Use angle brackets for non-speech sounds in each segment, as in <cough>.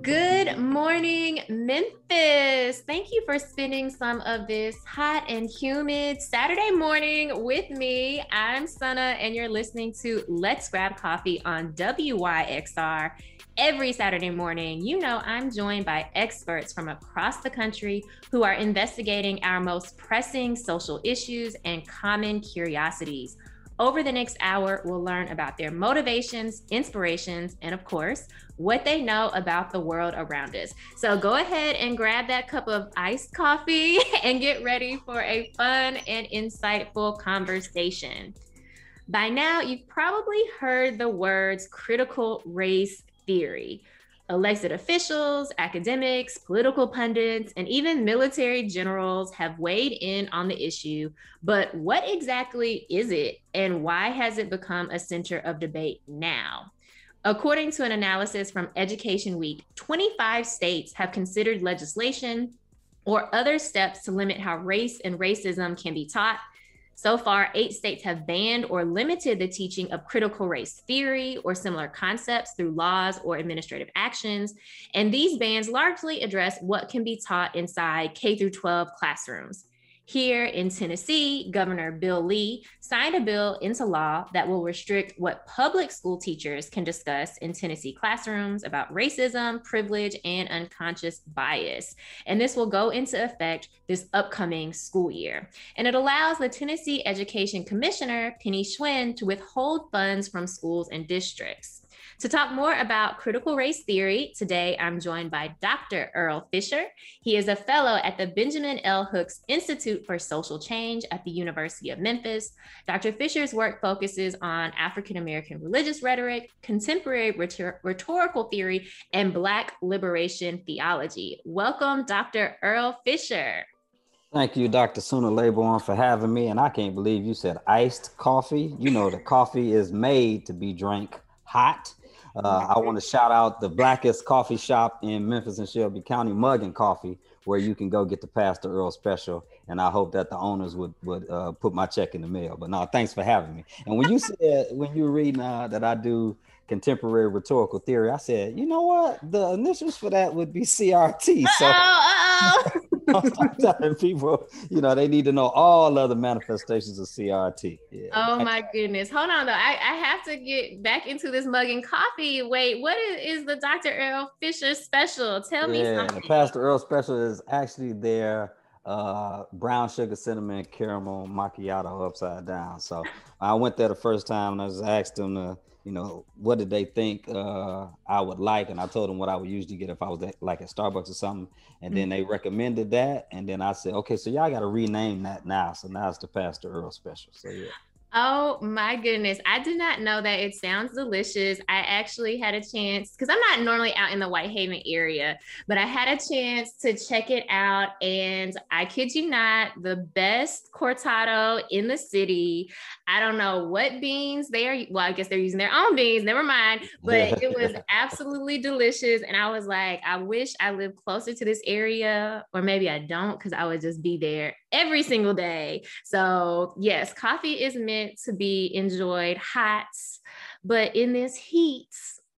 Good morning, Memphis. Thank you for spending some of this hot and humid Saturday morning with me. I'm Sana, and you're listening to Let's Grab Coffee on WYXR. Every Saturday morning, you know, I'm joined by experts from across the country who are investigating our most pressing social issues and common curiosities. Over the next hour, we'll learn about their motivations, inspirations, and of course, what they know about the world around us. So go ahead and grab that cup of iced coffee <laughs> and get ready for a fun and insightful conversation. By now, you've probably heard the words critical race theory. Elected officials, academics, political pundits, and even military generals have weighed in on the issue. But what exactly is it, and why has it become a center of debate now? According to an analysis from Education Week, 25 states have considered legislation or other steps to limit how race and racism can be taught so far, eight states have banned or limited the teaching of critical race theory or similar concepts through laws or administrative actions. And these bans largely address what can be taught inside K through 12 classrooms. Here in Tennessee, Governor Bill Lee signed a bill into law that will restrict what public school teachers can discuss in Tennessee classrooms about racism, privilege, and unconscious bias. And this will go into effect this upcoming school year. And it allows the Tennessee Education Commissioner, Penny Schwinn, to withhold funds from schools and districts. To talk more about critical race theory, today I'm joined by Dr. Earl Fisher. He is a fellow at the Benjamin L. Hooks Institute for Social Change at the University of Memphis. Dr. Fisher's work focuses on African American religious rhetoric, contemporary rhetor- rhetorical theory, and Black liberation theology. Welcome, Dr. Earl Fisher. Thank you, Dr. Suna Laborn, for having me. And I can't believe you said iced coffee. You know, the coffee is made to be drank hot. Uh, I want to shout out the blackest coffee shop in Memphis and Shelby County, Mug and Coffee, where you can go get the Pastor Earl special. And I hope that the owners would would uh, put my check in the mail. But no, thanks for having me. And when you said when you were reading uh, that I do contemporary rhetorical theory, I said, you know what, the initials for that would be CRT. So. <laughs> I'm telling people, you know, they need to know all other manifestations of CRT. Yeah. Oh my goodness. Hold on though. I, I have to get back into this mug and coffee. Wait, what is, is the Dr. Earl Fisher special? Tell me yeah, something. The Pastor Earl special is actually their uh, brown sugar cinnamon caramel macchiato upside down. So I went there the first time and I just asked them to you know, what did they think uh, I would like? And I told them what I would usually get if I was at, like at Starbucks or something. And mm-hmm. then they recommended that. And then I said, okay, so y'all got to rename that now. So now it's the Pastor Earl special. So yeah. Oh my goodness. I did not know that. It sounds delicious. I actually had a chance because I'm not normally out in the Whitehaven area, but I had a chance to check it out. And I kid you not, the best cortado in the city. I don't know what beans they are. Well, I guess they're using their own beans, never mind. But it was <laughs> absolutely delicious. And I was like, I wish I lived closer to this area, or maybe I don't because I would just be there every single day. So, yes, coffee is meant to be enjoyed hot, but in this heat,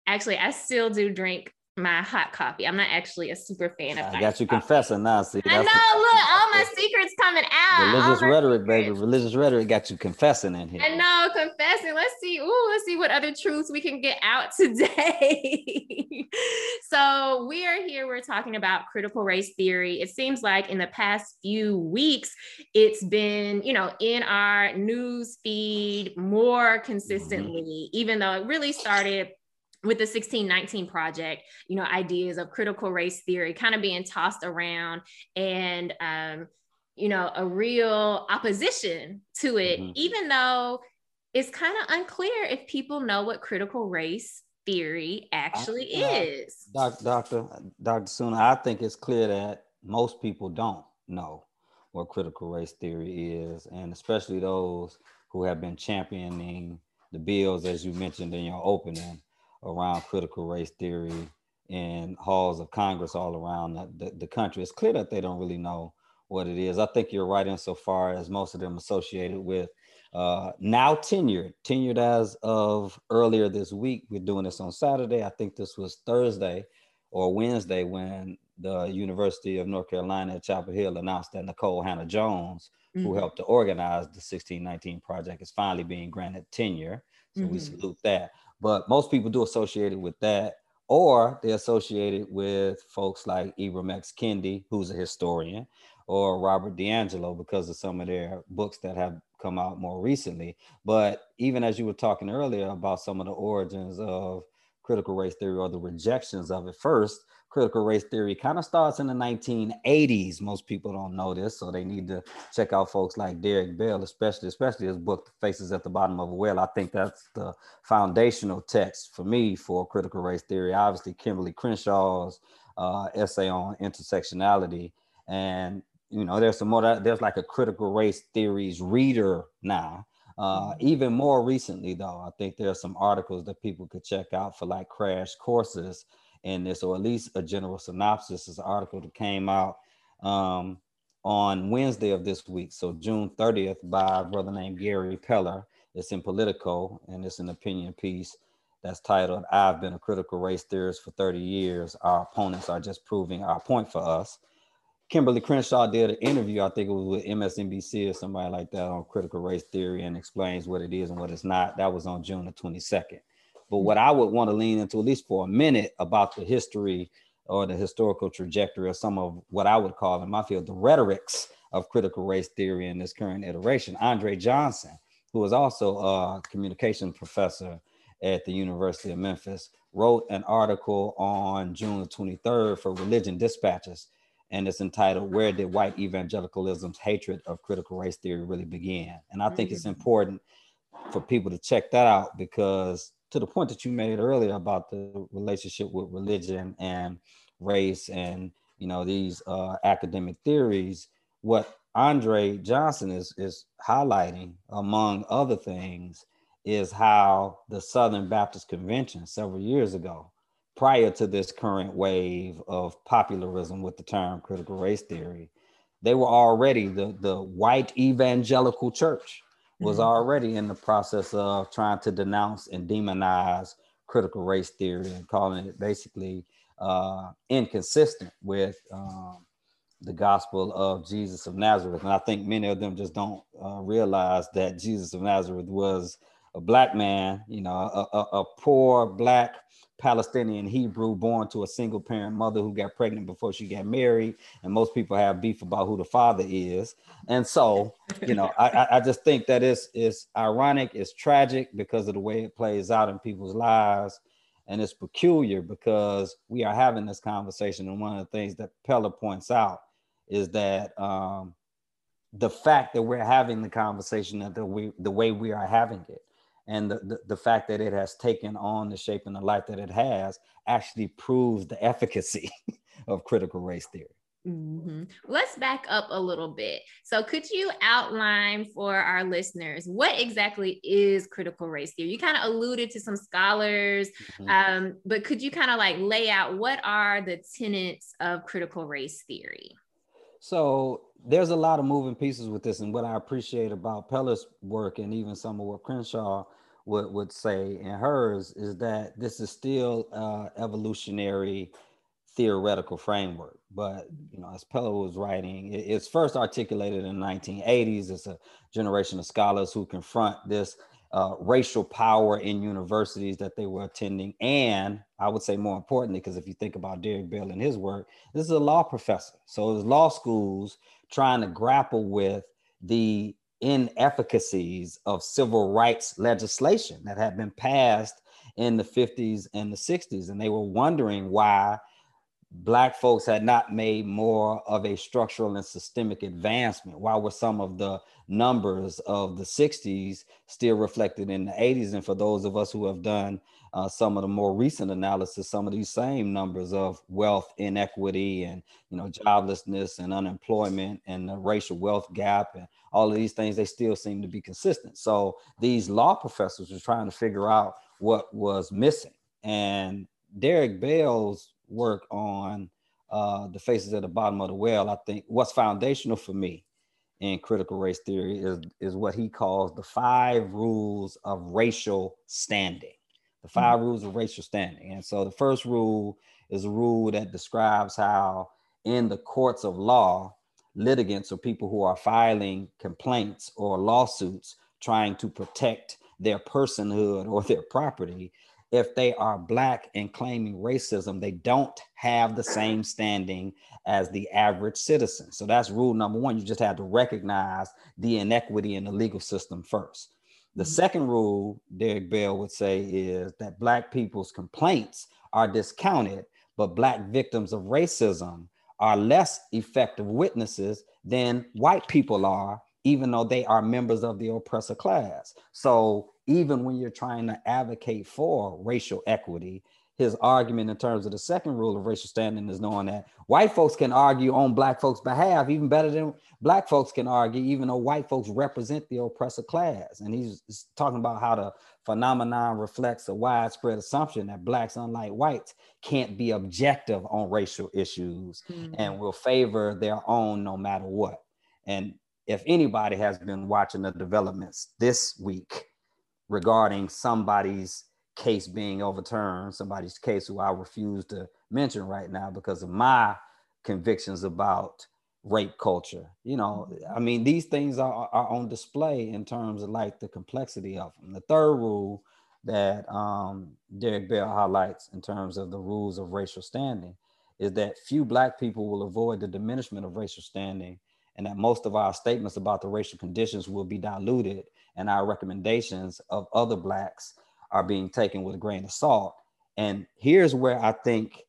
actually, I still do drink my hot coffee. I'm not actually a super fan of. I got you coffee. confessing now. See, I know. look, all my secrets coming out. Religious rhetoric, secrets. baby. Religious rhetoric got you confessing in here. I know, confessing. Let's see. Ooh, let's see what other truths we can get out <laughs> today. so we are here. We're talking about critical race theory. It seems like in the past few weeks, it's been, you know, in our news feed more consistently, mm-hmm. even though it really started with the 1619 project you know ideas of critical race theory kind of being tossed around and um, you know a real opposition to it mm-hmm. even though it's kind of unclear if people know what critical race theory actually is Dr. Dr. Dr. Suna, I think it's clear that most people don't know what critical race theory is, and especially those who have been championing the bills, as you mentioned in your opening, around critical race theory in halls of Congress all around the, the, country. It's clear that they don't really know what it is. I think you're right insofar as most of them associated with uh, now tenured, tenured as of earlier this week. We're doing this on Saturday. I think this was Thursday. or Wednesday when the University of North Carolina at Chapel Hill announced that Nikole Hannah-Jones, mm-hmm. who helped to organize the 1619 project, is finally being granted tenure. So mm-hmm. we salute that. But most people do associate it with that, or they associate it with folks like Ibram X. Kendi, who's a historian, or Robert DiAngelo because of some of their books that have come out more recently. But even as you were talking earlier about some of the origins of critical race theory or the rejections of it first, critical race theory kind of starts in the 1980s. Most people don't know this, so they need to check out folks like Derrick Bell, especially especially his book, The Faces at the Bottom of a Well. I think that's the foundational text for me for critical race theory. Obviously, Kimberlé Crenshaw's uh, essay on intersectionality, and you know, there's some more. There's like a critical race theories reader now. Uh, mm-hmm. even more recently, though, I think there's some articles that people could check out for like crash courses in this, or at least a general synopsis. Is an article that came out um, on Wednesday of this week, so June 30th, by a brother named Gary Peller. It's in Politico, and it's an opinion piece that's titled "I've been a critical race theorist for 30 years. Our opponents are just proving our point for us." Kimberlé Crenshaw did an interview, I think it was with MSNBC or somebody like that on critical race theory and explains what it is and what it's not. That was on June the 22nd. But what I would want to lean into, at least for a minute, about the history or the historical trajectory of some of what I would call in my field the rhetorics of critical race theory in this current iteration. Andre Johnson, who is also a communication professor at the University of Memphis, wrote an article on June 23rd for Religion Dispatches, and it's entitled "Where Did White Evangelicalism's Hatred of Critical Race Theory Really Begin?" And I think it's mm-hmm. important for people to check that out because to the point that you made earlier about the relationship with religion and race and you know these uh, academic theories what andre johnson is is highlighting among other things is how the southern baptist convention several years ago prior to this current wave of popularism with the term critical race theory they were already the the white evangelical church was mm-hmm. already in the process of trying to denounce and demonize critical race theory and calling it basically uh, inconsistent with um, the gospel of Jesus of Nazareth. And I think many of them just don't uh, realize that Jesus of Nazareth was a black man, you know, a, a, a poor black Palestinian Hebrew born to a single parent mother who got pregnant before she got married. And most people have beef about who the father is. And so, you know, I, I just think that it's, it's ironic, it's tragic because of the way it plays out in people's lives. And it's peculiar because we are having this conversation. And one of the things that Peller points out is that um, the fact that we're having the conversation that the, we, the way we are having it and the, the, the, fact that it has taken on the shape and the life that it has actually proves the efficacy <laughs> of critical race theory. Mm-hmm. Let's back up a little bit. So, could you outline for our listeners what exactly is critical race theory? You kind of alluded to some scholars, mm-hmm. um, but could you kind of like lay out what are the tenets of critical race theory? So, there's a lot of moving pieces with this, and what I appreciate about Peller's work and even some of what Crenshaw would, would say in hers is that this is still uh, evolutionary theoretical framework. But you know, as Peller was writing, it, it's first articulated in the 1980s. It's a generation of scholars who confront this uh, racial power in universities that they were attending. And I would say more importantly, because if you think about Derrick Bell and his work, this is a law professor. So it was law schools trying to grapple with the inefficacies of civil rights legislation that had been passed in the 50s and the 60s. And they were wondering why Black folks had not made more of a structural and systemic advancement. Why were some of the numbers of the 60s still reflected in the 80s? And for those of us who have done uh, some of the more recent analysis, some of these same numbers of wealth inequity and you know joblessness and unemployment and the racial wealth gap and all of these things, they still seem to be consistent. So these law professors were trying to figure out what was missing. And Derrick Bell's work on uh, the faces at the bottom of the well, I think what's foundational for me in critical race theory is, is what he calls the five rules of racial standing the 5 mm-hmm. rules of racial standing. And so the first rule is a rule that describes how in the courts of law, litigants or people who are filing complaints or lawsuits trying to protect their personhood or their property, if they are black and claiming racism, they don't have the same standing as the average citizen. So that's rule number one. You just have to recognize the inequity in the legal system first. The mm-hmm. second rule, Derrick Bell would say, is that black people's complaints are discounted, but black victims of racism are less effective witnesses than white people are, even though they are members of the oppressor class. So even when you're trying to advocate for racial equity, his argument in terms of the second rule of racial standing is knowing that white folks can argue on black folks' behalf even better than black folks can argue, even though white folks represent the oppressor class. And he's, talking about how the phenomenon reflects a widespread assumption that blacks, unlike whites, can't be objective on racial issues mm-hmm. and will favor their own no matter what. And if anybody has been watching the developments this week regarding somebody's case being overturned, somebody's case who I refuse to mention right now because of my convictions about rape culture. You know, I mean, these things are, are on display in terms of like the complexity of them. The third rule that um, Derrick Bell highlights in terms of the rules of racial standing is that few Black people will avoid the diminishment of racial standing, and that most of our statements about the racial conditions will be diluted, and our recommendations of other Blacks are being taken with a grain of salt. And here's where I think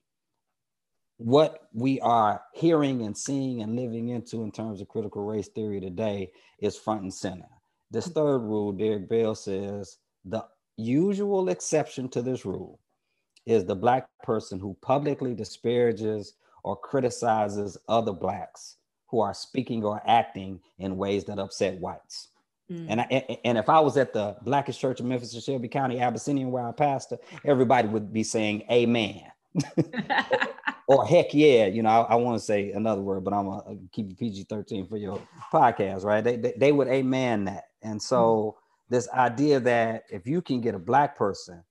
what we are hearing and seeing and living into in terms of critical race theory today is front and center. This third rule, Derrick Bell says, the usual exception to this rule is the Black person who publicly disparages or criticizes other Blacks who are speaking or acting in ways that upset whites. Mm. And I, and if I was at the Blackest Church of Memphis and Shelby County, Abyssinian, where I pastor, everybody would be saying Amen. <laughs> or heck yeah, you know, I, I want to say another word, but I'm gonna keep PG 13 for your podcast, right? They, they, they would amen that. And so, mm. this idea that if you can get a black person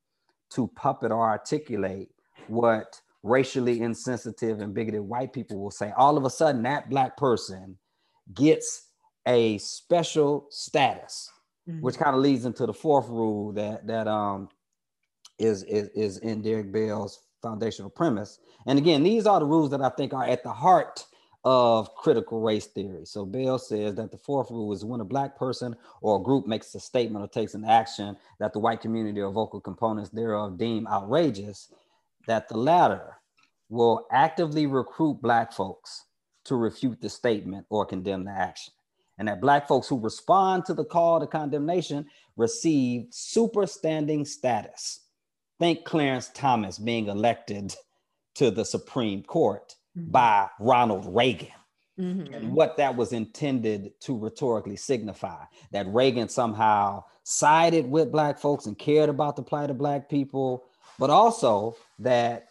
to puppet or articulate what racially insensitive and bigoted white people will say, all of a sudden that black person gets a special status, mm-hmm. which kind of leads into the fourth rule that that um is is is in Derrick Bell's foundational premise. And again, these are the rules that I think are at the heart of critical race theory. So Bell says that the fourth rule is when a black person or a group makes a statement or takes an action that the white community or vocal components thereof deem outrageous, that the latter will actively recruit black folks to refute the statement or condemn the action and that Black folks who respond to the call to condemnation receive superstanding status. Think Clarence Thomas being elected to the Supreme Court mm-hmm. by Ronald Reagan. Mm-hmm. And what that was intended to rhetorically signify that Reagan somehow sided with Black folks and cared about the plight of Black people, but also that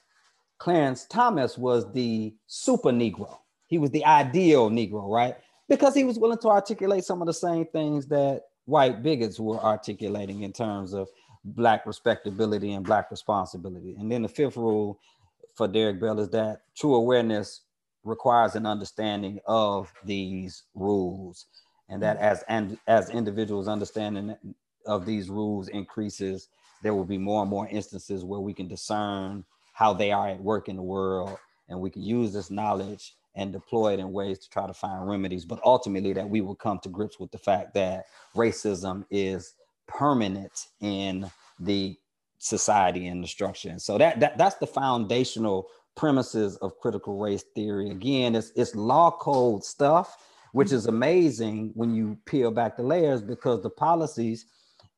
Clarence Thomas was the super Negro. He was the ideal Negro, right? because he was willing to articulate some of the same things that white bigots were articulating in terms of black respectability and black responsibility. And then the fifth rule for Derrick Bell is that true awareness requires an understanding of these rules, and that as and as individuals understanding of these rules increases, there will be more and more instances where we can discern how they are at work in the world, and we can use this knowledge and deploy it in ways to try to find remedies, but ultimately that we will come to grips with the fact that racism is permanent in the society and the structure. And so that, that that's the foundational premises of critical race theory. Again, it's it's law code stuff, which is amazing when you peel back the layers because the policies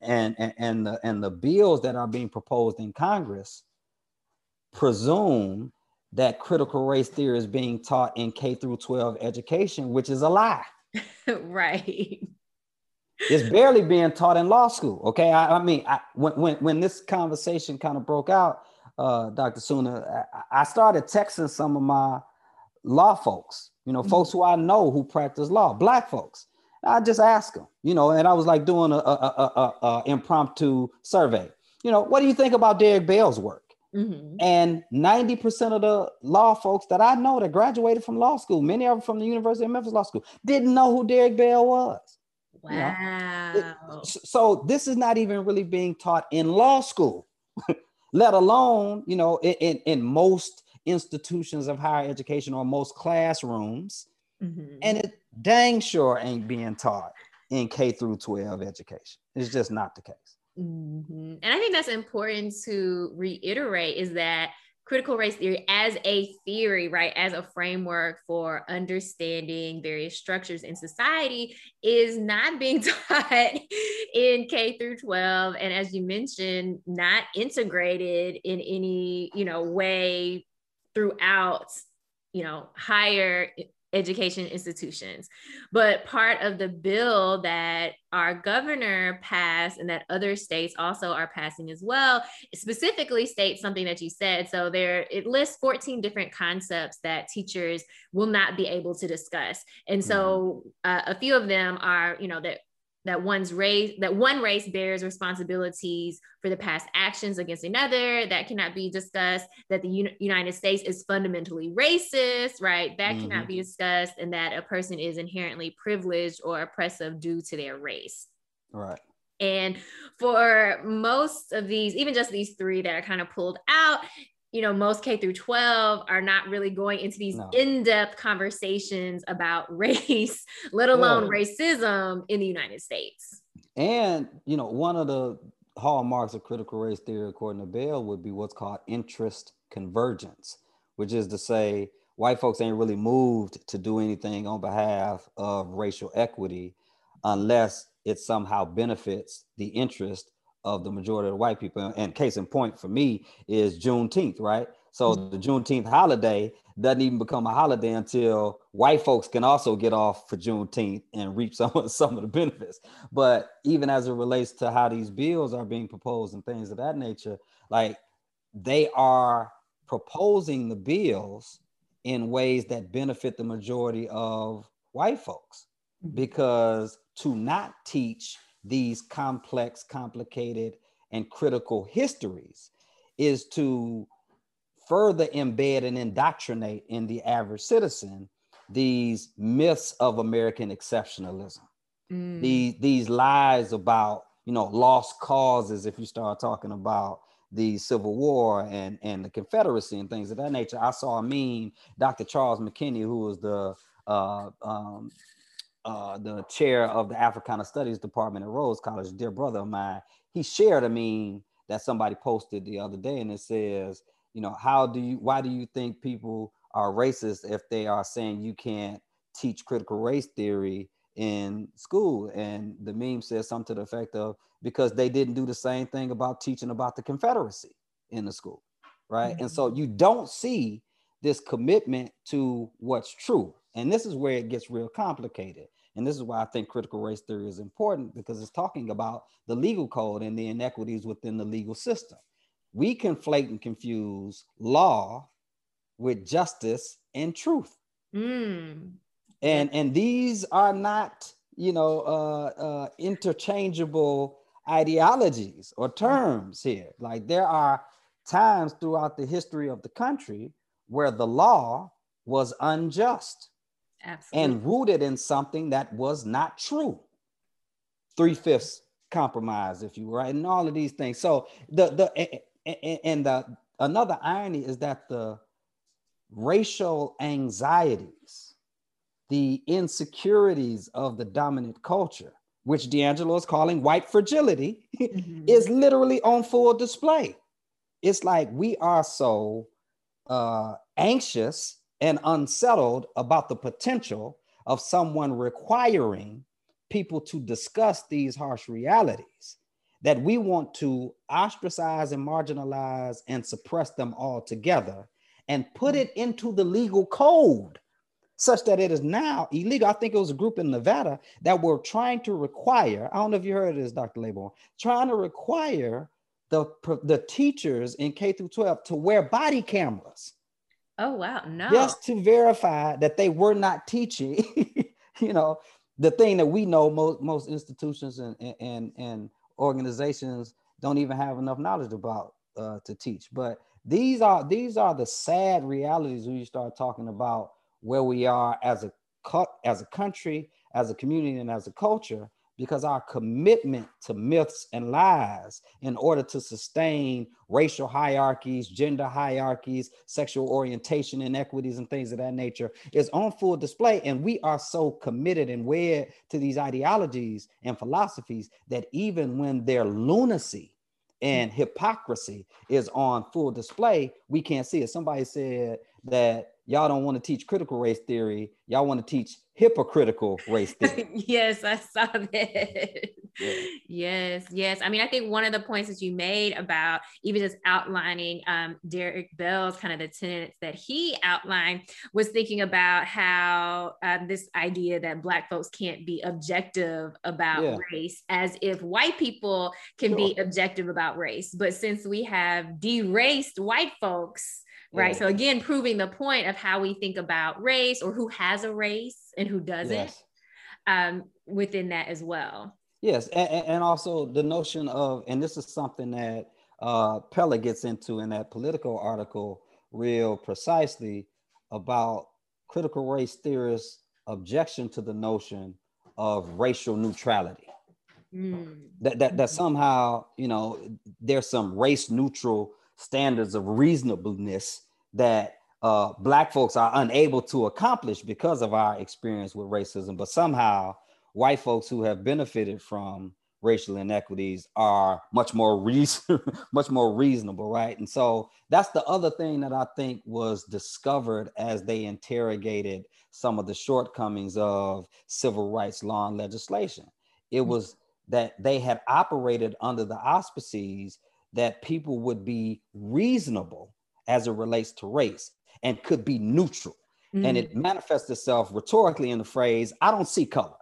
and, and, and the and the bills that are being proposed in Congress presume that critical race theory is being taught in K through 12 education, which is a lie. <laughs> right. It's barely being taught in law school. Okay. I, I mean, I, when, when, when this conversation kind of broke out, uh, Dr. Suna, I, I started texting some of my law folks, you know, mm-hmm. folks who I know who practice law, black folks. I just asked them, you know, and I was like doing a, a, a, a impromptu survey. you know, what do you think about Derrick Bell's work? Mm-hmm. And 90% of the law folks that I know that graduated from law school, many of them from the University of Memphis Law School, didn't know who Derrick Bell was. Wow. You know? it, so this is not even really being taught in law school, <laughs> let alone, you know, in, in, most institutions of higher education or most classrooms. Mm-hmm. And it dang sure ain't being taught in K through 12 education. It's just not the case. Mm-hmm. And I think that's important to reiterate is that critical race theory as a theory, right, as a framework for understanding various structures in society is not <laughs> being taught in K through 12 and as you mentioned, not integrated in any, you know, way throughout, you know, higher education institutions. But part of the bill that our governor passed and that other states also are passing as well specifically states something that you said. So there it lists 14 different concepts that teachers will not be able to discuss. And so mm-hmm. uh, a few of them are, you know, that that one's race that one race bears responsibilities for the past actions against another that cannot be discussed that the Un- united states is fundamentally racist right? That mm-hmm. cannot be discussed and that a person is inherently privileged or oppressive due to their race. Right. And for most of these even just these three that are kind of pulled out you know most k through 12 are not really going into these no. in-depth conversations about <laughs> race let alone yeah. racism in the united states and you know one of the hallmarks of critical race theory according to bell would be what's called interest convergence which is to say white folks ain't really moved to do anything on behalf of racial equity unless it somehow benefits the interest of the majority of the white people. And case in point for me is Juneteenth, right? So mm-hmm. the Juneteenth holiday doesn't even become a holiday until white folks can also get off for Juneteenth and reap <laughs> some of some of the benefits. But even as it relates to how these bills are being proposed and things of that nature, like they are proposing the bills in ways that benefit the majority of white folks mm-hmm. because to not teach these complex, complicated, and critical histories is to further embed and indoctrinate in the average citizen these myths of American exceptionalism. Mm. These, these lies about, you know, lost causes, if you start talking about the Civil War and, and the Confederacy and things of that nature. I saw a meme, Dr. Charles McKinney, who was the uh, um, uh, the chair of the Africana Studies Department at Rhodes College, dear brother of mine, he shared a meme that somebody posted the other day, and it says, you know, how do you, why do you think people are racist if they are saying you can't teach critical race theory in school? And the meme says something to the effect of, because they didn't do the same thing about teaching about the Confederacy in the school, right? Mm-hmm. And so you don't see this commitment to what's true. And this is where it gets real complicated. And this is why I think critical race theory is important because it's talking about the legal code and the inequities within the legal system. We conflate and confuse law with justice and truth. Mm. And, and these are not, you know, uh, uh, interchangeable ideologies or terms here. Like there are times throughout the history of the country where the law was unjust Absolutely. and rooted in something that was not true. Three fifths compromise, if you right, and all of these things. So the the and the another irony is that the racial anxieties, the insecurities of the dominant culture, which DiAngelo is calling white fragility, mm-hmm. is literally on full display. It's like we are so uh, anxious and unsettled about the potential of someone requiring people to discuss these harsh realities that we want to ostracize and marginalize and suppress them altogether and put it into the legal code such that it is now illegal. I think it was a group in Nevada that were trying to require, I don't know if you heard this, Dr. Laybourne, trying to require the, the teachers in K through 12 to wear body cameras Oh wow, no. Just to verify that they were not teaching, <laughs> you know, the thing that we know most most institutions and and and organizations don't even have enough knowledge about uh, to teach. But these are these are the sad realities when you start talking about where we are as a cut as a country, as a community, and as a culture because our commitment to myths and lies in order to sustain racial hierarchies, gender hierarchies, sexual orientation inequities, and things of that nature is on full display. And we are so committed and wed to these ideologies and philosophies that even when their lunacy and hypocrisy is on full display, we can't see it. Somebody said that y'all don't want to teach critical race theory, y'all want to teach hypocritical race <laughs> theory. yes, I saw that. Yeah. Yes, yes. I mean, I think one of the points that you made about even just outlining um, Derrick Bell's kind of the tenets that he outlined was thinking about how um, this idea that Black folks can't be objective about yeah. race as if white people can sure. be objective about race. But since we have deraced white folks, right? So again, proving the point of how we think about race or who has a race and who doesn't yes. um, within that as well. Yes, and, and, also the notion of, and this is something that uh, Peller gets into in that Politico article real precisely about critical race theorists' objection to the notion of racial neutrality. Mm. That, that, that somehow, you know, there's some race neutral standards of reasonableness that uh, black folks are unable to accomplish because of our experience with racism. But somehow white folks who have benefited from racial inequities are much more reason <laughs> much more reasonable right? And so that's the other thing that i think was discovered as they interrogated some of the shortcomings of civil rights law and legislation. It mm. was that they had operated under the auspices that people would be reasonable as it relates to race and could be neutral. Mm-hmm. And it mm. manifests itself rhetorically in the phrase, I don't see color,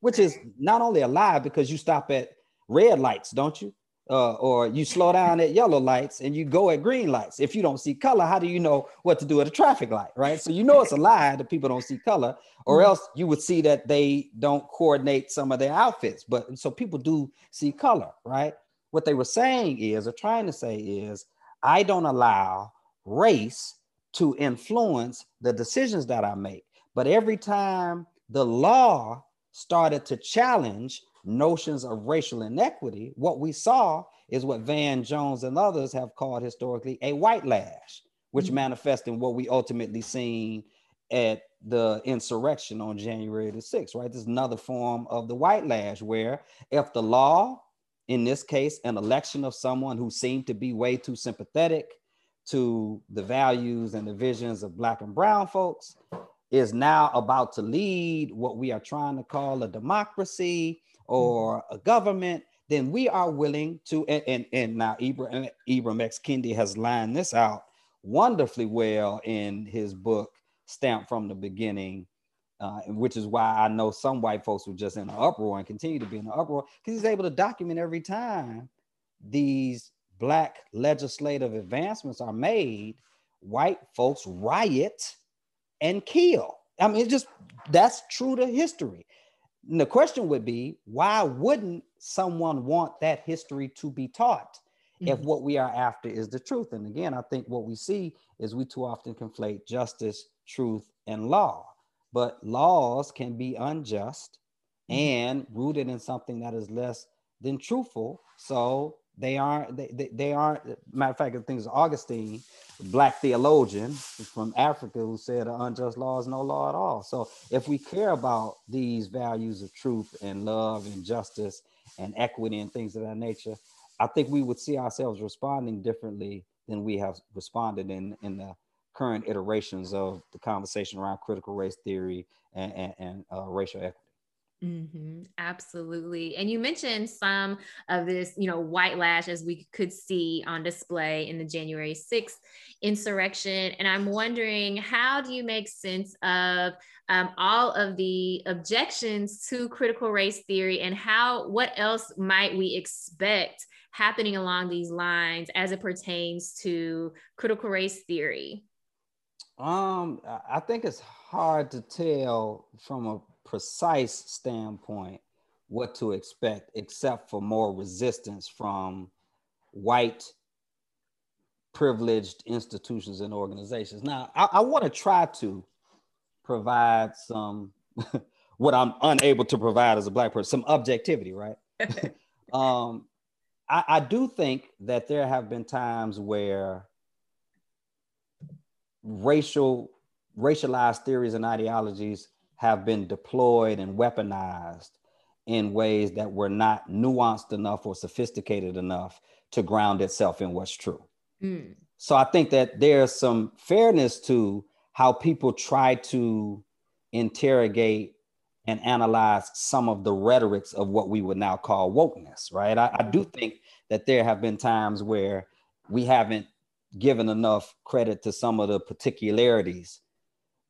which is <laughs> not only a lie because you stop at red lights, don't you? Uh, or you slow down at yellow lights and you go at green lights. If you don't see color, how do you know what to do at a traffic light, right? So you know it's a lie that people don't see color, or mm-hmm. else you would see that they don't coordinate some of their outfits. But so people do see color, right? What they were saying is, or trying to say is, I don't allow race to influence the decisions that I make. But every time the law started to challenge notions of racial inequity, what we saw is what Van Jones and others have called historically a white lash, which mm-hmm. manifests in what we ultimately seen at the insurrection on January the 6th, right? This is another form of the white lash where if the law, in this case, an election of someone who seemed to be way too sympathetic to the values and the visions of black and brown folks is now about to lead what we are trying to call a democracy or mm-hmm. a government, then we are willing to, and, and, and now Ibram, Ibram X. Kendi has lined this out wonderfully well in his book, Stamped from the Beginning, uh, which is why I know some white folks were just in an uproar and continue to be in an uproar because he's able to document every time these black legislative advancements are made, white folks riot and kill. I mean, it's just that's true to history. And the question would be, why wouldn't someone want that history to be taught mm-hmm. if what we are after is the truth? And again, I think what we see is we too often conflate justice, truth, and law. But laws can be unjust mm-hmm. and rooted in something that is less than truthful. So they aren't. They, they, they aren't. Matter of fact, I think it's Augustine, black theologian from Africa, who said, "An unjust law is no law at all." So, if we care about these values of truth and love and justice and equity and things of that nature, I think we would see ourselves responding differently than we have responded in in the current iterations of the conversation around critical race theory and, and, and uh, racial equity. Mm-hmm, absolutely. And you mentioned some of this, you know, white lash as we could see on display in the January 6th insurrection. And I'm wondering, how do you make sense of um, all of the objections to critical race theory and how, what else might we expect happening along these lines as it pertains to critical race theory? Um, I think it's hard to tell from a precise standpoint what to expect, except for more resistance from white privileged institutions and organizations. Now, I, I want to try to provide some <laughs> what I'm unable to provide as a black person, some objectivity, right? <laughs> um, I, I do think that there have been times where racial racialized theories and ideologies have been deployed and weaponized in ways that were not nuanced enough or sophisticated enough to ground itself in what's true. Mm. So I think that there's some fairness to how people try to interrogate and analyze some of the rhetorics of what we would now call wokeness, right? I, I do think that there have been times where we haven't given enough credit to some of the particularities,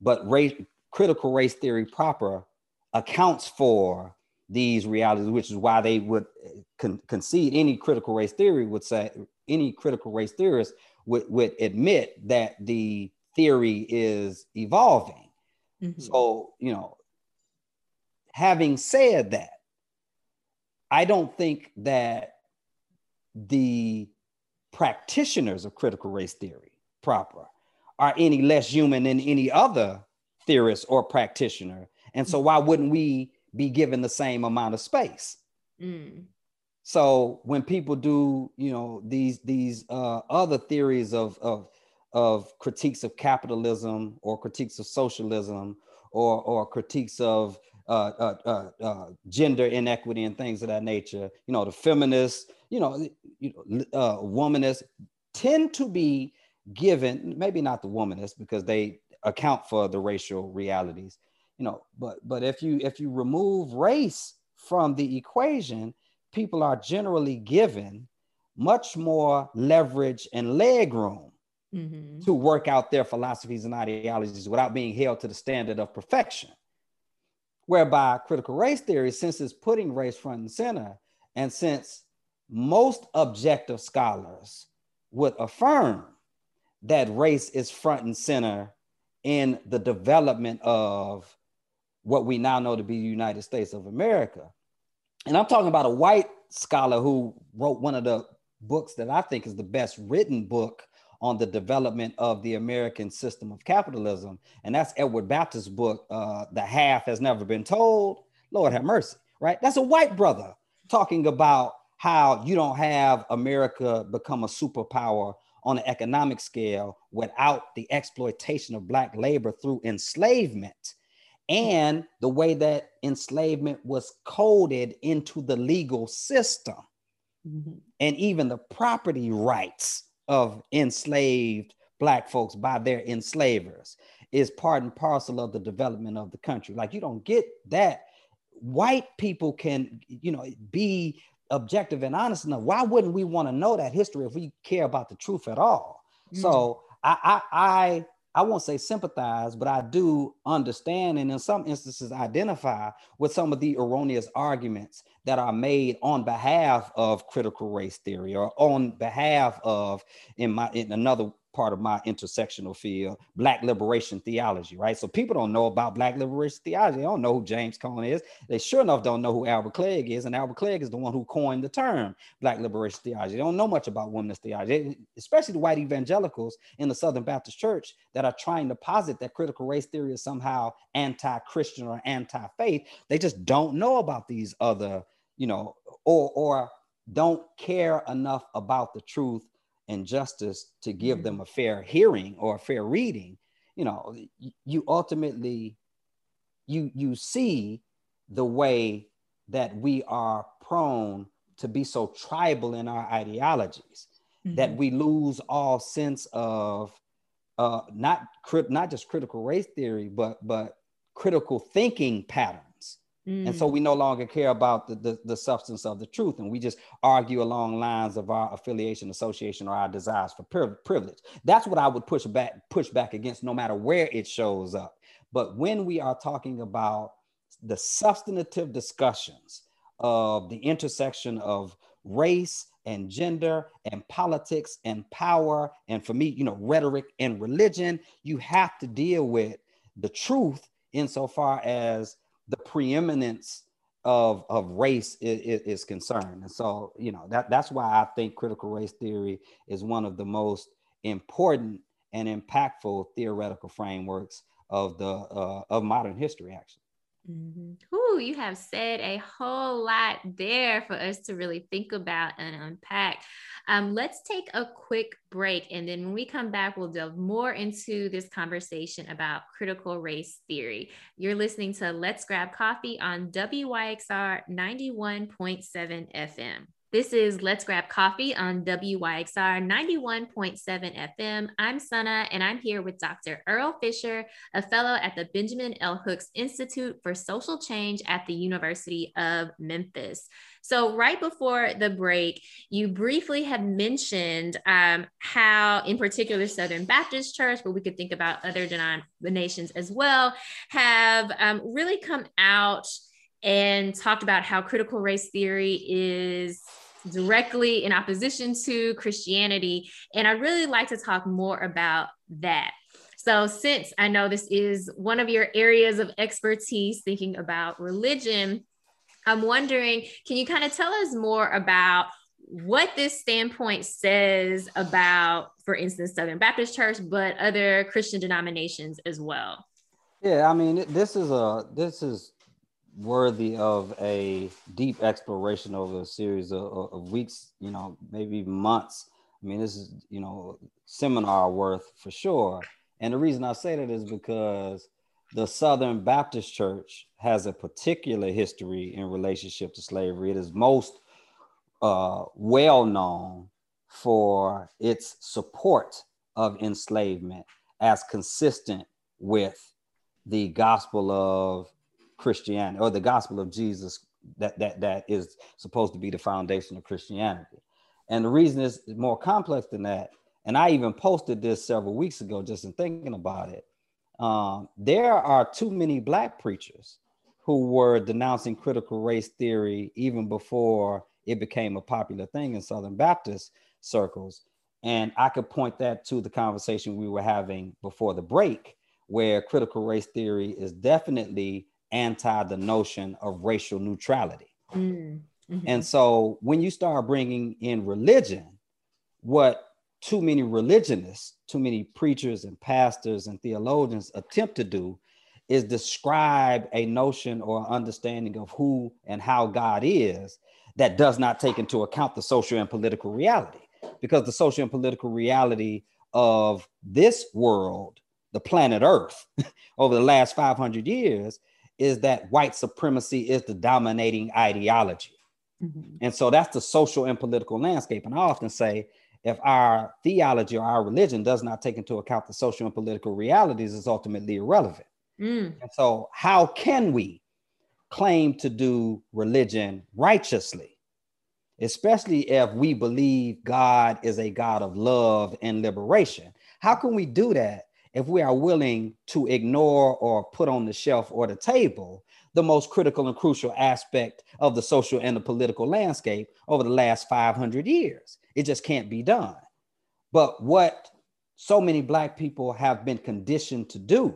but race, critical race theory proper accounts for these realities, which is why they would con- concede any critical race theory would say any critical race theorist would, would admit that the theory is evolving. Mm-hmm. So, you know, having said that, I don't think that the practitioners of critical race theory proper are any less human than any other theorist or practitioner. And so, why wouldn't we be given the same amount of space? Mm. So when people do, you know, these these uh, other theories of of of critiques of capitalism or critiques of socialism or or critiques of uh, uh, uh, uh gender inequity and things of that nature, you know, the feminists, you know, you know, uh, womanists tend to be given maybe not the womanists because they account for the racial realities, you know, but but if you if you remove race from the equation, people are generally given much more leverage and leg room mm-hmm. to work out their philosophies and ideologies without being held to the standard of perfection. Whereby critical race theory, since it's putting race front and center, and since most objective scholars would affirm that race is front and center in the development of what we now know to be the United States of America, and I'm talking about a white scholar who wrote one of the books that I think is the best written book on the development of the American system of capitalism. And that's Edward Baptist's book, uh, The Half Has Never Been Told. Lord have mercy, right? That's a white brother talking about how you don't have America become a superpower on an economic scale without the exploitation of Black labor through enslavement and the way that enslavement was coded into the legal system mm-hmm. and even the property rights of enslaved black folks by their enslavers is part and parcel of the development of the country like you don't get that white people can you know be objective and honest enough why wouldn't we want to know that history if we care about the truth at all mm-hmm. so I, I i I won't say sympathize, but I do understand and in some instances identify with some of the erroneous arguments that are made on behalf of critical race theory or on behalf of in my in another part of my intersectional field, Black liberation theology, right? So people don't know about Black liberation theology. They don't know who James Cone is. They sure enough don't know who Albert Cleage is. And Albert Cleage is the one who coined the term Black liberation theology. They don't know much about women's theology, especially the white evangelicals in the Southern Baptist Church that are trying to posit that critical race theory is somehow anti-Christian or anti-faith. They just don't know about these other, you know, or or don't care enough about the truth and justice to give mm-hmm. them a fair hearing or a fair reading you know you ultimately you you see the way that we are prone to be so tribal in our ideologies mm-hmm. that we lose all sense of uh, not crit- not just critical race theory but but critical thinking and so mm. we no longer care about the, the, the, substance of the truth. And we just argue along lines of our affiliation, association, or our desires for privilege. That's what I would push back, push back against no matter where it shows up. But when we are talking about the substantive discussions of the intersection of race and gender and politics and power, and for me, you know, rhetoric and religion, you have to deal with the truth insofar as the preeminence of of race is, is, concerned. And so, you know, that that's why I think critical race theory is one of the most important and impactful theoretical frameworks of the uh, of modern history, actually. Mm-hmm. Ooh, you have said a whole lot there for us to really think about and unpack. Um, let's take a quick break. And then when we come back, we'll delve more into this conversation about critical race theory. You're listening to Let's Grab Coffee on WYXR 91.7 FM. This is Let's Grab Coffee on WYXR 91.7 FM. I'm Sana, and I'm here with Dr. Earl Fisher, a fellow at the Benjamin L. Hooks Institute for Social Change at the University of Memphis. So, right before the break, you briefly had mentioned um, how, in particular, Southern Baptist Church, but we could think about other denominations as well, have um, really come out and talked about how critical race theory is directly in opposition to Christianity. And I really like to talk more about that. So, since I know this is one of your areas of expertise, thinking about religion, I'm wondering can you kind of tell us more about what this standpoint says about, for instance, Southern Baptist Church, but other Christian denominations as well? Yeah, I mean, this is a this is worthy of a deep exploration over a series of, of weeks, you know, maybe months. I mean, this is, you know, seminar worth for sure. And the reason I say that is because the Southern Baptist Church has a particular history in relationship to slavery. It is most uh, well known for its support of enslavement as consistent with the gospel of Christianity or the gospel of Jesus that that that is supposed to be the foundation of Christianity. And the reason is more complex than that. And I even posted this several weeks ago just in thinking about it. Um, there are too many black preachers who were denouncing critical race theory even before it became a popular thing in Southern Baptist circles. And I could point that to the conversation we were having before the break, where critical race theory is definitely anti the notion of racial neutrality. Mm-hmm. And so when you start bringing in religion, what too many religionists, too many preachers and pastors and theologians attempt to do is describe a notion or understanding of who and how God is that does not take into account the social and political reality. Because the social and political reality of this world, the planet Earth, <laughs> over the last 500 years is that white supremacy is the dominating ideology. Mm-hmm. And so that's the social and political landscape. And I often say, if our theology or our religion does not take into account the social and political realities, it's ultimately irrelevant. Mm. And so, how can we claim to do religion righteously, especially if we believe God is a God of love and liberation? How can we do that if we are willing to ignore or put on the shelf or the table the most critical and crucial aspect of the social and the political landscape over the last 500 years. It just can't be done. But what so many Black people have been conditioned to do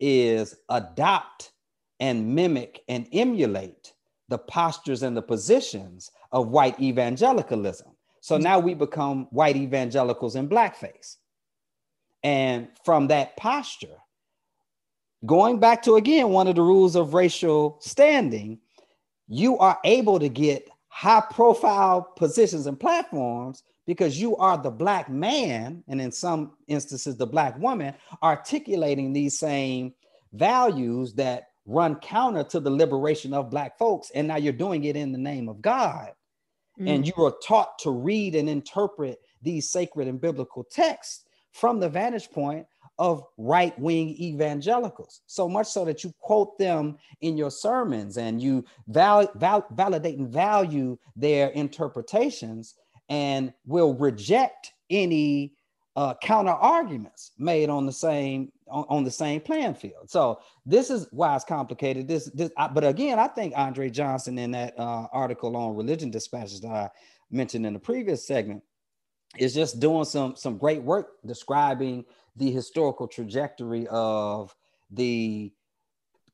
is adopt and mimic and emulate the postures and the positions of white evangelicalism. So now we become white evangelicals in blackface. And from that posture, going back to again one of the rules of racial standing, you are able to get high profile positions and platforms because you are the black man, and in some instances, the black woman, articulating these same values that run counter to the liberation of black folks. And now you're doing it in the name of God. Mm. And you are taught to read and interpret these sacred and biblical texts from the vantage point of right wing evangelicals. So much so that you quote them in your sermons and you val- val- validate and value their interpretations and will reject any uh, counter arguments made on the same on, the same playing field. So this is why it's complicated. This, this I, but again, I think Andre Johnson in that uh, article on religion dispatches that I mentioned in the previous segment is just doing some some great work describing the historical trajectory of the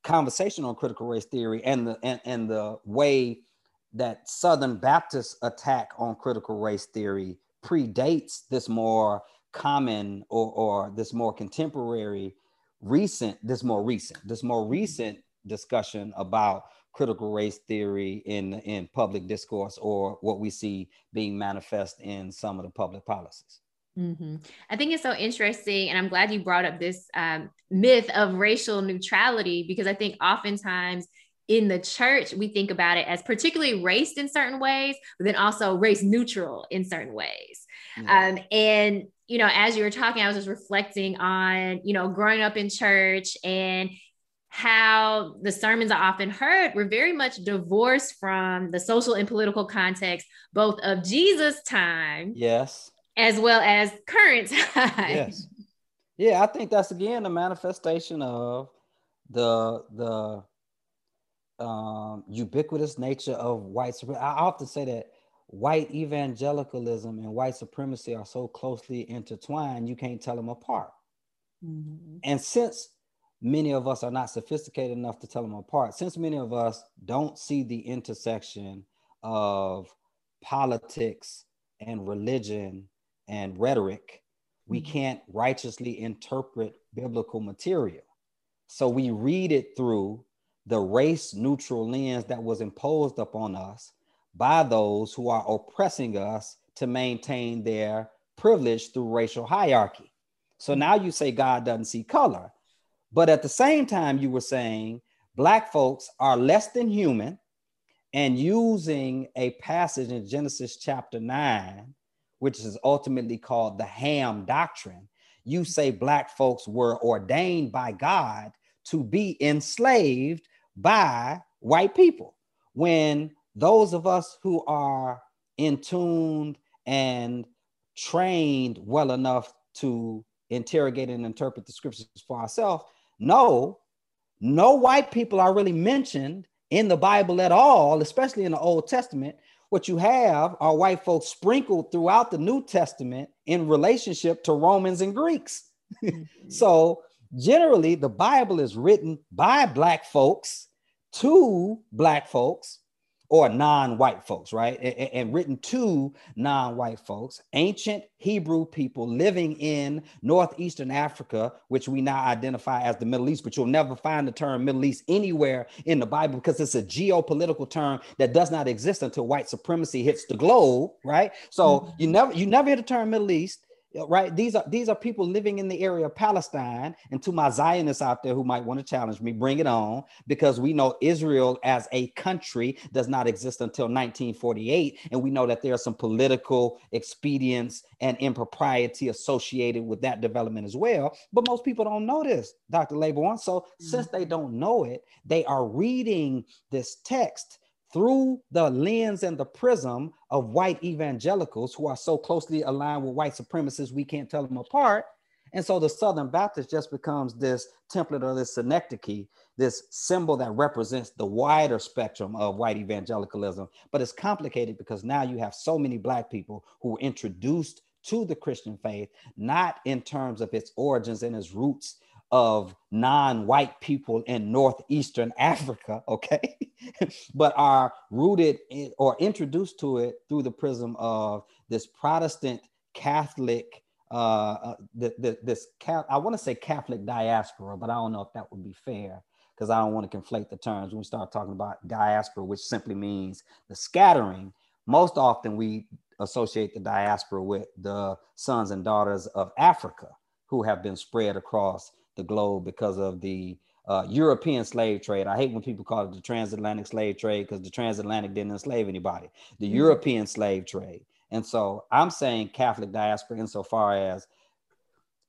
conversation on critical race theory and the and, and the way that Southern Baptist attack on critical race theory predates this more common or, or this more contemporary recent this more recent this more recent discussion about critical race theory in in public discourse or what we see being manifest in some of the public policies Mm-hmm. I think it's so interesting. And I'm glad you brought up this um, myth of racial neutrality because I think oftentimes in the church, we think about it as particularly race in certain ways, but then also race neutral in certain ways. Yeah. Um, and, you know, as you were talking, I was just reflecting on, you know, growing up in church and how the sermons are often heard were very much divorced from the social and political context, both of Jesus' time. Yes as well as current <laughs> time. Yes. Yeah, I think that's again a manifestation of the the um, ubiquitous nature of white supremacy. I often say that white evangelicalism and white supremacy are so closely intertwined, you can't tell them apart. Mm-hmm. And since many of us are not sophisticated enough to tell them apart, since many of us don't see the intersection of politics and religion and rhetoric, we mm-hmm. can't righteously interpret biblical material. So we read it through the race neutral lens that was imposed upon us by those who are oppressing us to maintain their privilege through racial hierarchy. So now you say God doesn't see color, but at the same time, you were saying Black folks are less than human and using a passage in Genesis chapter 9 which is ultimately called the Ham Doctrine, you say Black folks were ordained by God to be enslaved by white people. When those of us who are in tuned and trained well enough to interrogate and interpret the scriptures for ourselves know no white people are really mentioned in the Bible at all, especially in the Old Testament, what you have are white folks sprinkled throughout the New Testament in relationship to Romans and Greeks. Mm-hmm. <laughs> so generally, the Bible is written by Black folks to Black folks or non-white folks, right? And, and, written to non-white folks, ancient Hebrew people living in northeastern Africa, which we now identify as the Middle East, but you'll never find the term Middle East anywhere in the Bible because it's a geopolitical term that does not exist until white supremacy hits the globe, right? So mm-hmm. you never you never hear the term Middle East right? These are these are people living in the area of Palestine. And to my Zionists out there who might want to challenge me, bring it on, because we know Israel as a country does not exist until 1948, and we know that there are some political expedience and impropriety associated with that development as well. But most people don't know this, Dr. Laborn. So mm-hmm. since they don't know it, they are reading this text through the lens and the prism of white evangelicals who are so closely aligned with white supremacists, we can't tell them apart. And so the Southern Baptist just becomes this template or this synecdoche, this symbol that represents the wider spectrum of white evangelicalism. But it's complicated because now you have so many Black people who were introduced to the Christian faith, not in terms of its origins and its roots of non-white people in northeastern Africa, <laughs> okay, but are rooted in, or introduced to it through the prism of this Protestant Catholic, uh, uh this I want to say Catholic diaspora, but I don't know if that would be fair because I don't want to conflate the terms when we start talking about diaspora, which simply means the scattering. Most often we associate the diaspora with the sons and daughters of Africa who have been spread across the globe because of the uh, European slave trade. I hate when people call it the transatlantic slave trade because the transatlantic didn't enslave anybody. The mm-hmm. European slave trade. And so I'm saying Catholic diaspora insofar as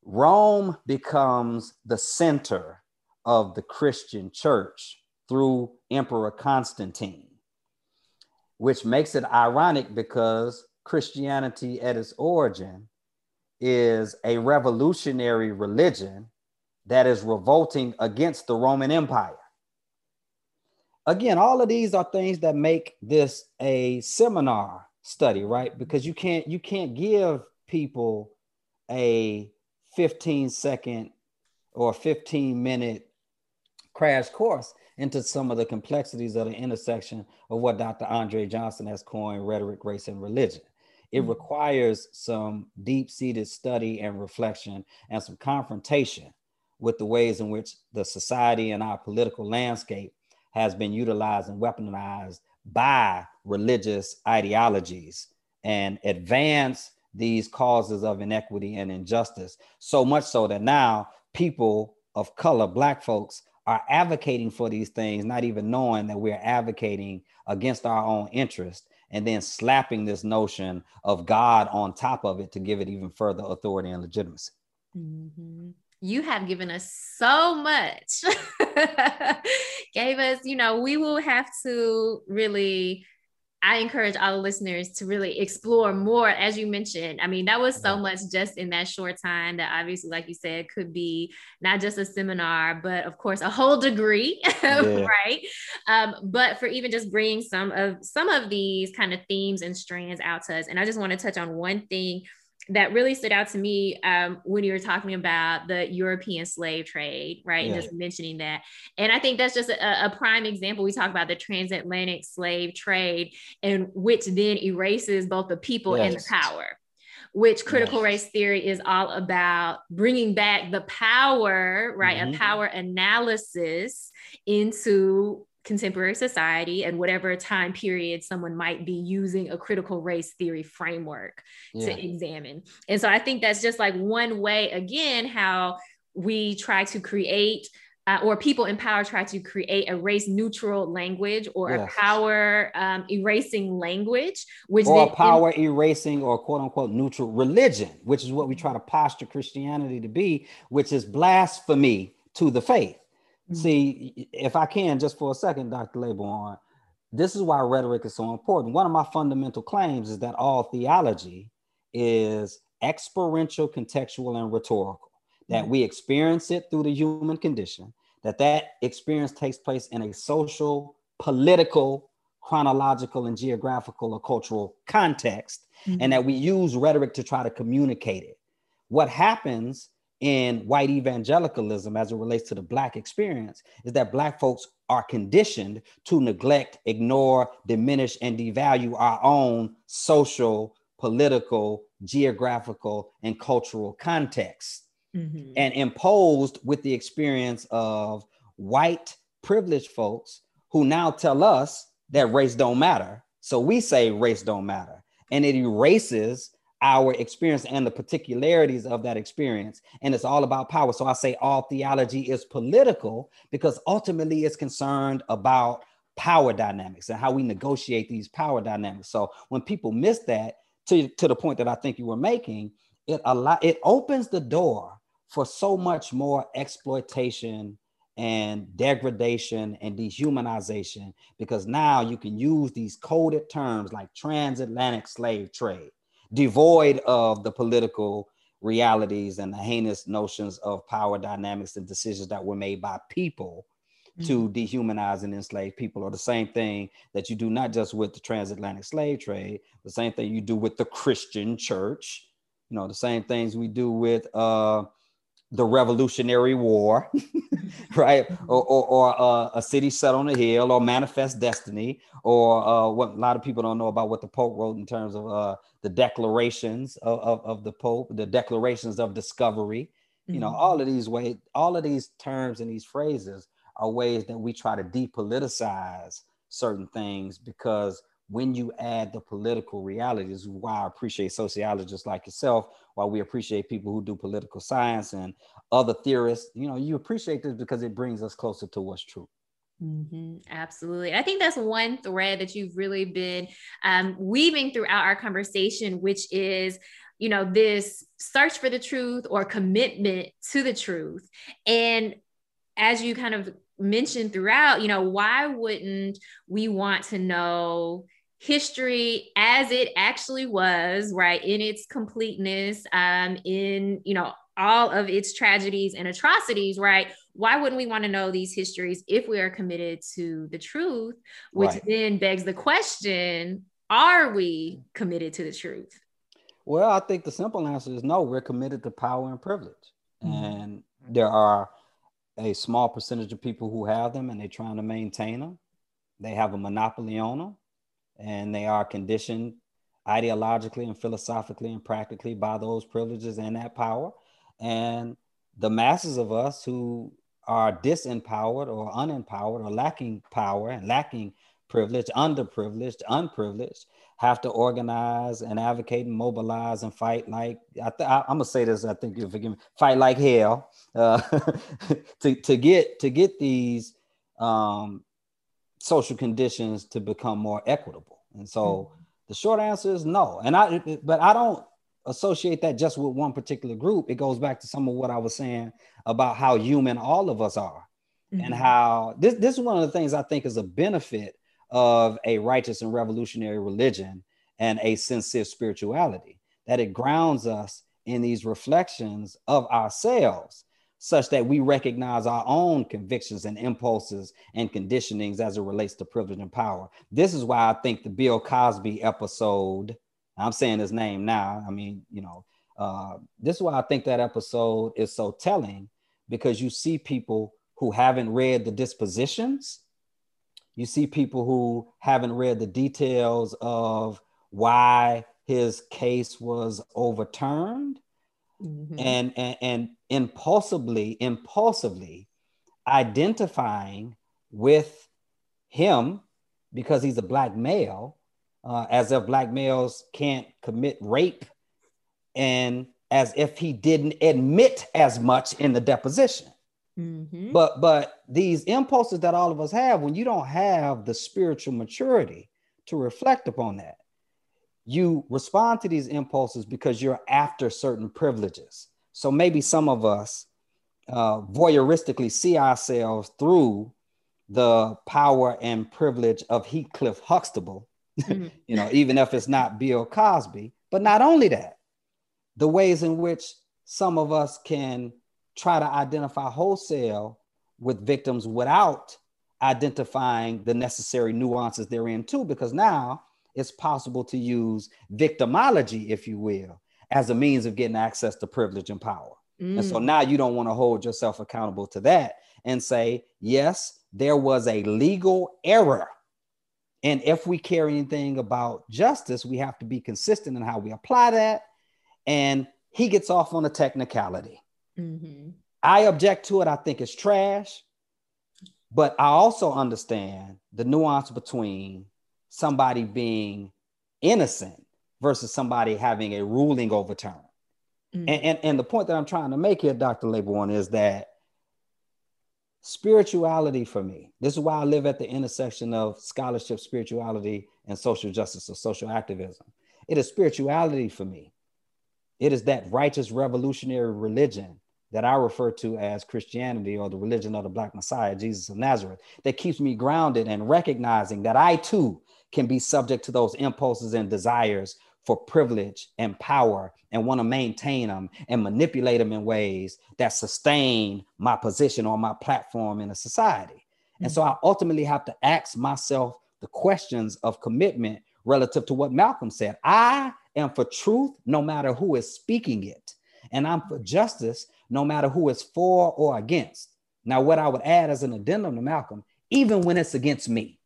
Rome becomes the center of the Christian church through Emperor Constantine, which makes it ironic because Christianity at its origin is a revolutionary religion that is revolting against the Roman Empire. Again, all of these are things that make this a seminar study, right? Because you can't you can't give people a 15 second or 15 minute crash course into some of the complexities of the intersection of what Dr. Andre Johnson has coined rhetoric, race, and religion. It mm-hmm. requires some deep seated study and reflection and some confrontation with the ways in which the society and our political landscape has been utilized and weaponized by religious ideologies and advance these causes of inequity and injustice. So much so that now people of color, Black folks, are advocating for these things, not even knowing that we're advocating against our own interest and then slapping this notion of God on top of it to give it even further authority and legitimacy. Mm-hmm. You have given us so much. <laughs> Gave us, you know, we will have to really I encourage all the listeners to really explore more, as you mentioned. I mean, that was so much just in that short time that obviously, like you said, could be not just a seminar, but of course, a whole degree, <laughs> yeah. right? Um, but for even just bringing some of some of these kind of themes and strands out to us, and I just want to touch on one thing that really stood out to me um, when you were talking about the European slave trade, right? Yeah. And just mentioning that. And I think that's just a, a, prime example. We talk about the transatlantic slave trade, and which then erases both the people yes. and the power. Which critical yes. race theory is all about bringing back the power, right? Mm-hmm. A power analysis into contemporary society and whatever time period someone might be using a critical race theory framework yeah. to examine. And so I think that's just like one way, again, how we try to create. Uh, or people in power try to create a race neutral language or yes. a power um, erasing language, which or a power in- erasing or quote unquote neutral religion, which is what we try to posture Christianity to be, which is blasphemy to the faith. Mm-hmm. See, if I can, just for a second, Dr. Laborn, this is why rhetoric is so important. One of my fundamental claims is that all theology is experiential, contextual, and rhetorical. That mm-hmm. we experience it through the human condition. That that experience takes place in a social, political, chronological, and geographical or cultural context, mm-hmm. and that we use rhetoric to try to communicate it. What happens in white evangelicalism as it relates to the black experience is that black folks are conditioned to neglect, ignore, diminish, and devalue our own social, political, geographical, and cultural context. Mm-hmm. And imposed with the experience of white privileged folks who now tell us that race don't matter. So we say race don't matter. And it erases our experience and the particularities of that experience. And it's all about power. So I say all theology is political because ultimately it's concerned about power dynamics and how we negotiate these power dynamics. So when people miss that, to, to the point that I think you were making, it allow, it opens the door for so much more exploitation and degradation and dehumanization because now you can use these coded terms like transatlantic slave trade devoid of the political realities and the heinous notions of power dynamics and decisions that were made by people mm-hmm. to dehumanize and enslave people are the same thing that you do not just with the transatlantic slave trade the same thing you do with the christian church you know the same things we do with uh the Revolutionary War, <laughs> right? Or, or, or uh, a city set on a hill, or Manifest Destiny, or uh, what a lot of people don't know about what the Pope wrote in terms of uh, the declarations of, of, of, the Pope, the declarations of discovery. Mm-hmm. You know, mm-hmm. all of these ways, all of these terms and these phrases are ways that we try to depoliticize certain things because when you add the political realities, why I appreciate sociologists like yourself, why we appreciate people who do political science and other theorists, you know, you appreciate this because it brings us closer to what's true. Mm-hmm, absolutely. I think that's one thread that you've really been um, weaving throughout our conversation, which is, you know, this search for the truth or commitment to the truth. And as you kind of mentioned throughout, you know, why wouldn't we want to know history as it actually was, right, in its completeness, um, in, you know, all of its tragedies and atrocities, right? Why wouldn't we want to know these histories if we are committed to the truth? Which right. then begs the question are we committed to the truth? Well, I think the simple answer is no, we're committed to power and privilege. Mm-hmm. And there are a small percentage of people who have them and they're trying to maintain them. They have a monopoly on them and they are conditioned ideologically and philosophically and practically by those privileges and that power. And the masses of us who are disempowered or unempowered or lacking power and lacking privilege, underprivileged, unprivileged, have to organize and advocate and mobilize and fight like I am gonna say this. I think you forgive me. Fight like hell uh, <laughs> to to get to get these um, social conditions to become more equitable. And so mm-hmm. the short answer is no. And I but I don't associate that just with one particular group. It goes back to some of what I was saying about how human all of us are. Mm-hmm. And how this, this is one of the things I think is a benefit of a righteous and revolutionary religion and a sincere spirituality, that it grounds us in these reflections of ourselves, such that we recognize our own convictions and impulses and conditionings as it relates to privilege and power. This is why I think the Bill Cosby episode, I'm saying his name now, I mean, you know, uh, this is why I think that episode is so telling because you see people who haven't read the dispositions you see people who haven't read the details of why his case was overturned mm-hmm. and, and and impulsively impulsively identifying with him because he's a black male uh, as if black males can't commit rape and as if he didn't admit as much in the deposition Mm-hmm. But but these impulses that all of us have, when you don't have the spiritual maturity to reflect upon that, you respond to these impulses because you're after certain privileges. So maybe some of us uh, voyeuristically see ourselves through the power and privilege of Heathcliff Huxtable, mm-hmm. <laughs> you know, even if it's not Bill Cosby. But not only that, the ways in which some of us can try to identify wholesale with victims without identifying the necessary nuances therein too, because now it's possible to use victimology, if you will, as a means of getting access to privilege and power. Mm. And so mm. now you don't want to hold yourself accountable to that and say, yes, there was a legal error. And if we care anything about justice, we have to be consistent in how we apply that. And he gets off on a technicality. Mm-hmm. I object to it. I think it's trash. But I also understand the nuance between somebody being innocent versus somebody having a ruling overturned. Mm-hmm. And, and, and the point that I'm trying to make here, Dr. Laborn, is that spirituality for me, this is why I live at the intersection of scholarship, spirituality, and social justice or social activism. It is spirituality for me. It is that righteous revolutionary religion that I refer to as Christianity or the religion of the Black Messiah, Jesus of Nazareth, that keeps me grounded and recognizing that I too can be subject to those impulses and desires for privilege and power and want to maintain them and manipulate them in ways that sustain my position or my platform in a society. Mm-hmm. And so I ultimately have to ask myself the questions of commitment relative to what Malcolm said. I am for truth no matter who is speaking it, and I'm for justice no matter who is for or against. Now, what I would add as an addendum to Malcolm, even when it's against me,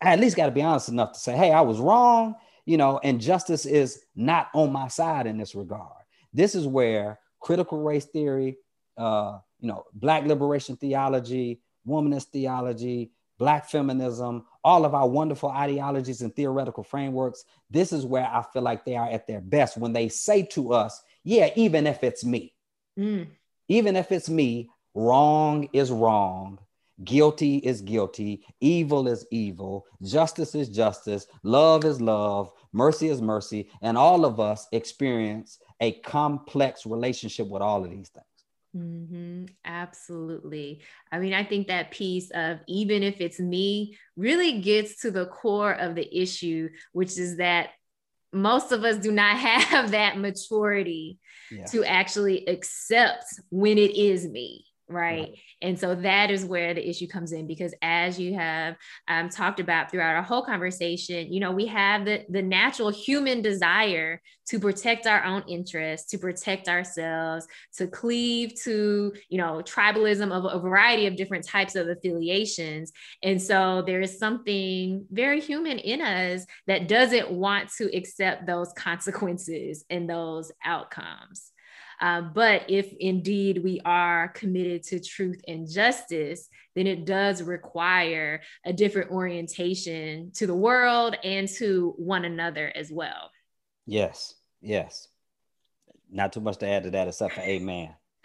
I at least got to be honest enough to say, hey, I was wrong, you know, and justice is not on my side in this regard. This is where critical race theory, uh, you know, Black liberation theology, womanist theology, Black feminism, all of our wonderful ideologies and theoretical frameworks, this is where I feel like they are at their best when they say to us, yeah, even if it's me, Mm. Even if it's me, wrong is wrong. Guilty is guilty. Evil is evil. Justice is justice. Love is love. Mercy is mercy. And all of us experience a complex relationship with all of these things. Mm-hmm. Absolutely. I mean, I think that piece of even if it's me really gets to the core of the issue, which is that most of us do not <laughs> have that maturity yeah. to actually accept when it is me right? And so that is where the issue comes in because as you have um, talked about throughout our whole conversation, you know, we have the, the natural human desire to protect our own interests, to protect ourselves, to cleave to, you know, tribalism of a variety of different types of affiliations. And so there is something very human in us that doesn't want to accept those <laughs> consequences and those outcomes. Uh, but if indeed we are committed to truth and justice, then it does require a different orientation to the world and to one another as well. Yes, yes. Not too much to add to that except for amen. <laughs>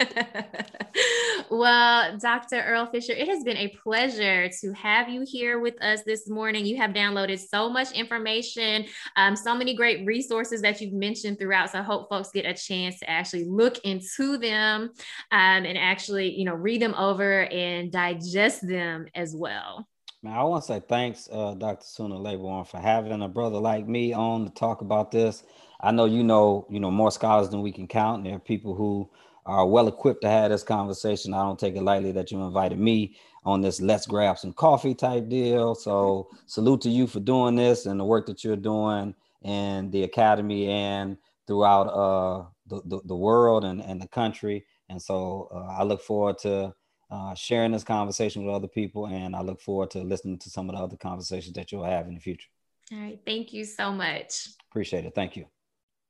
well, Dr. Earl Fisher, it has been a pleasure to have you here with us this morning. You have downloaded so much information, um, so many great resources that you've mentioned throughout. So I hope folks get a chance to actually look into them um, and actually, you know, read them over and digest them as well. Man, I want to say thanks, uh, Dr. Sana Laborn, for having a brother like me on to talk about this. I know you know, you know, more scholars than we can count. And there are people who are well equipped to have this conversation. I don't take it lightly that you invited me on this let's grab some coffee type deal. So salute to you for doing this and the work that you're doing in the academy and throughout uh, the, the, the, world and, and the country. And so uh, I look forward to uh, sharing this conversation with other people and I look forward to listening to some of the other conversations that you'll have in the future. All right. Thank you so much. Appreciate it. Thank you.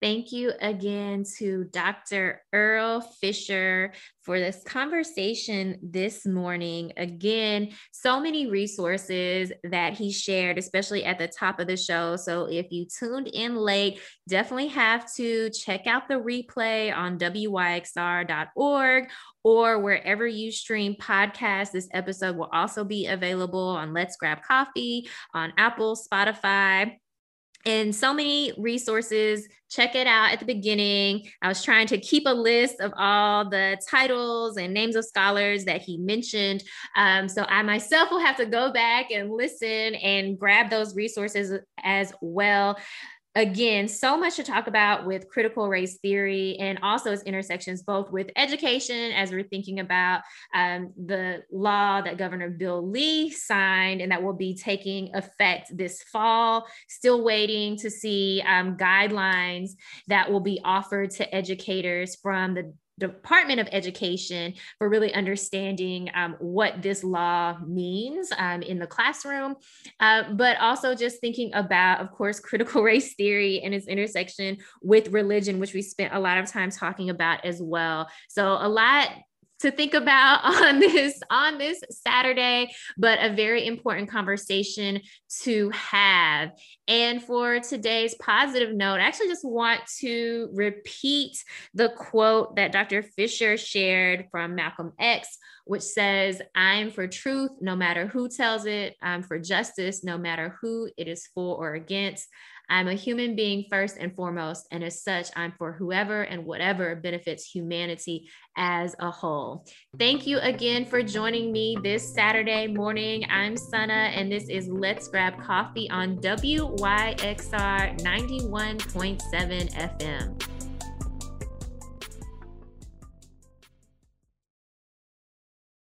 Thank you again to Dr. Earl Fisher for this conversation this morning. Again, so many resources that he shared, especially at the top of the show. So if you tuned in late, definitely have to check out the replay on wyxr.org or wherever you stream podcasts. This episode will also be available on Let's Grab Coffee, on Apple, Spotify and so many resources. Check it out at the beginning. I was trying to keep a list of all the titles and names of scholars that he mentioned. Um, so I myself will have to go back and listen and grab those resources as well again, so much to talk about with critical race theory and also its intersections both with education as we're thinking about um, the law that Governor Bill Lee signed and that will be taking effect this fall. Still waiting to see um, guidelines that will be offered to educators from the Department of Education for really understanding um, what this law means um, in the classroom, uh, but also just thinking about, of course, critical <laughs> race theory and its intersection with religion, which we spent a lot of time talking about as well. So, a lot to think about <laughs> on this on this Saturday, but a very important conversation to have. And for today's positive note, I actually just want to repeat the quote that Dr. Fisher shared from Malcolm X, which says, I'm for truth no matter who tells it, I'm for justice no matter who it is for or against. I'm a human being first and foremost, and as such, I'm for whoever and whatever benefits humanity as a whole. Thank you again for joining me this Saturday morning. I'm Sana, and this is Let's Grab Coffee on WYXR 91.7 FM.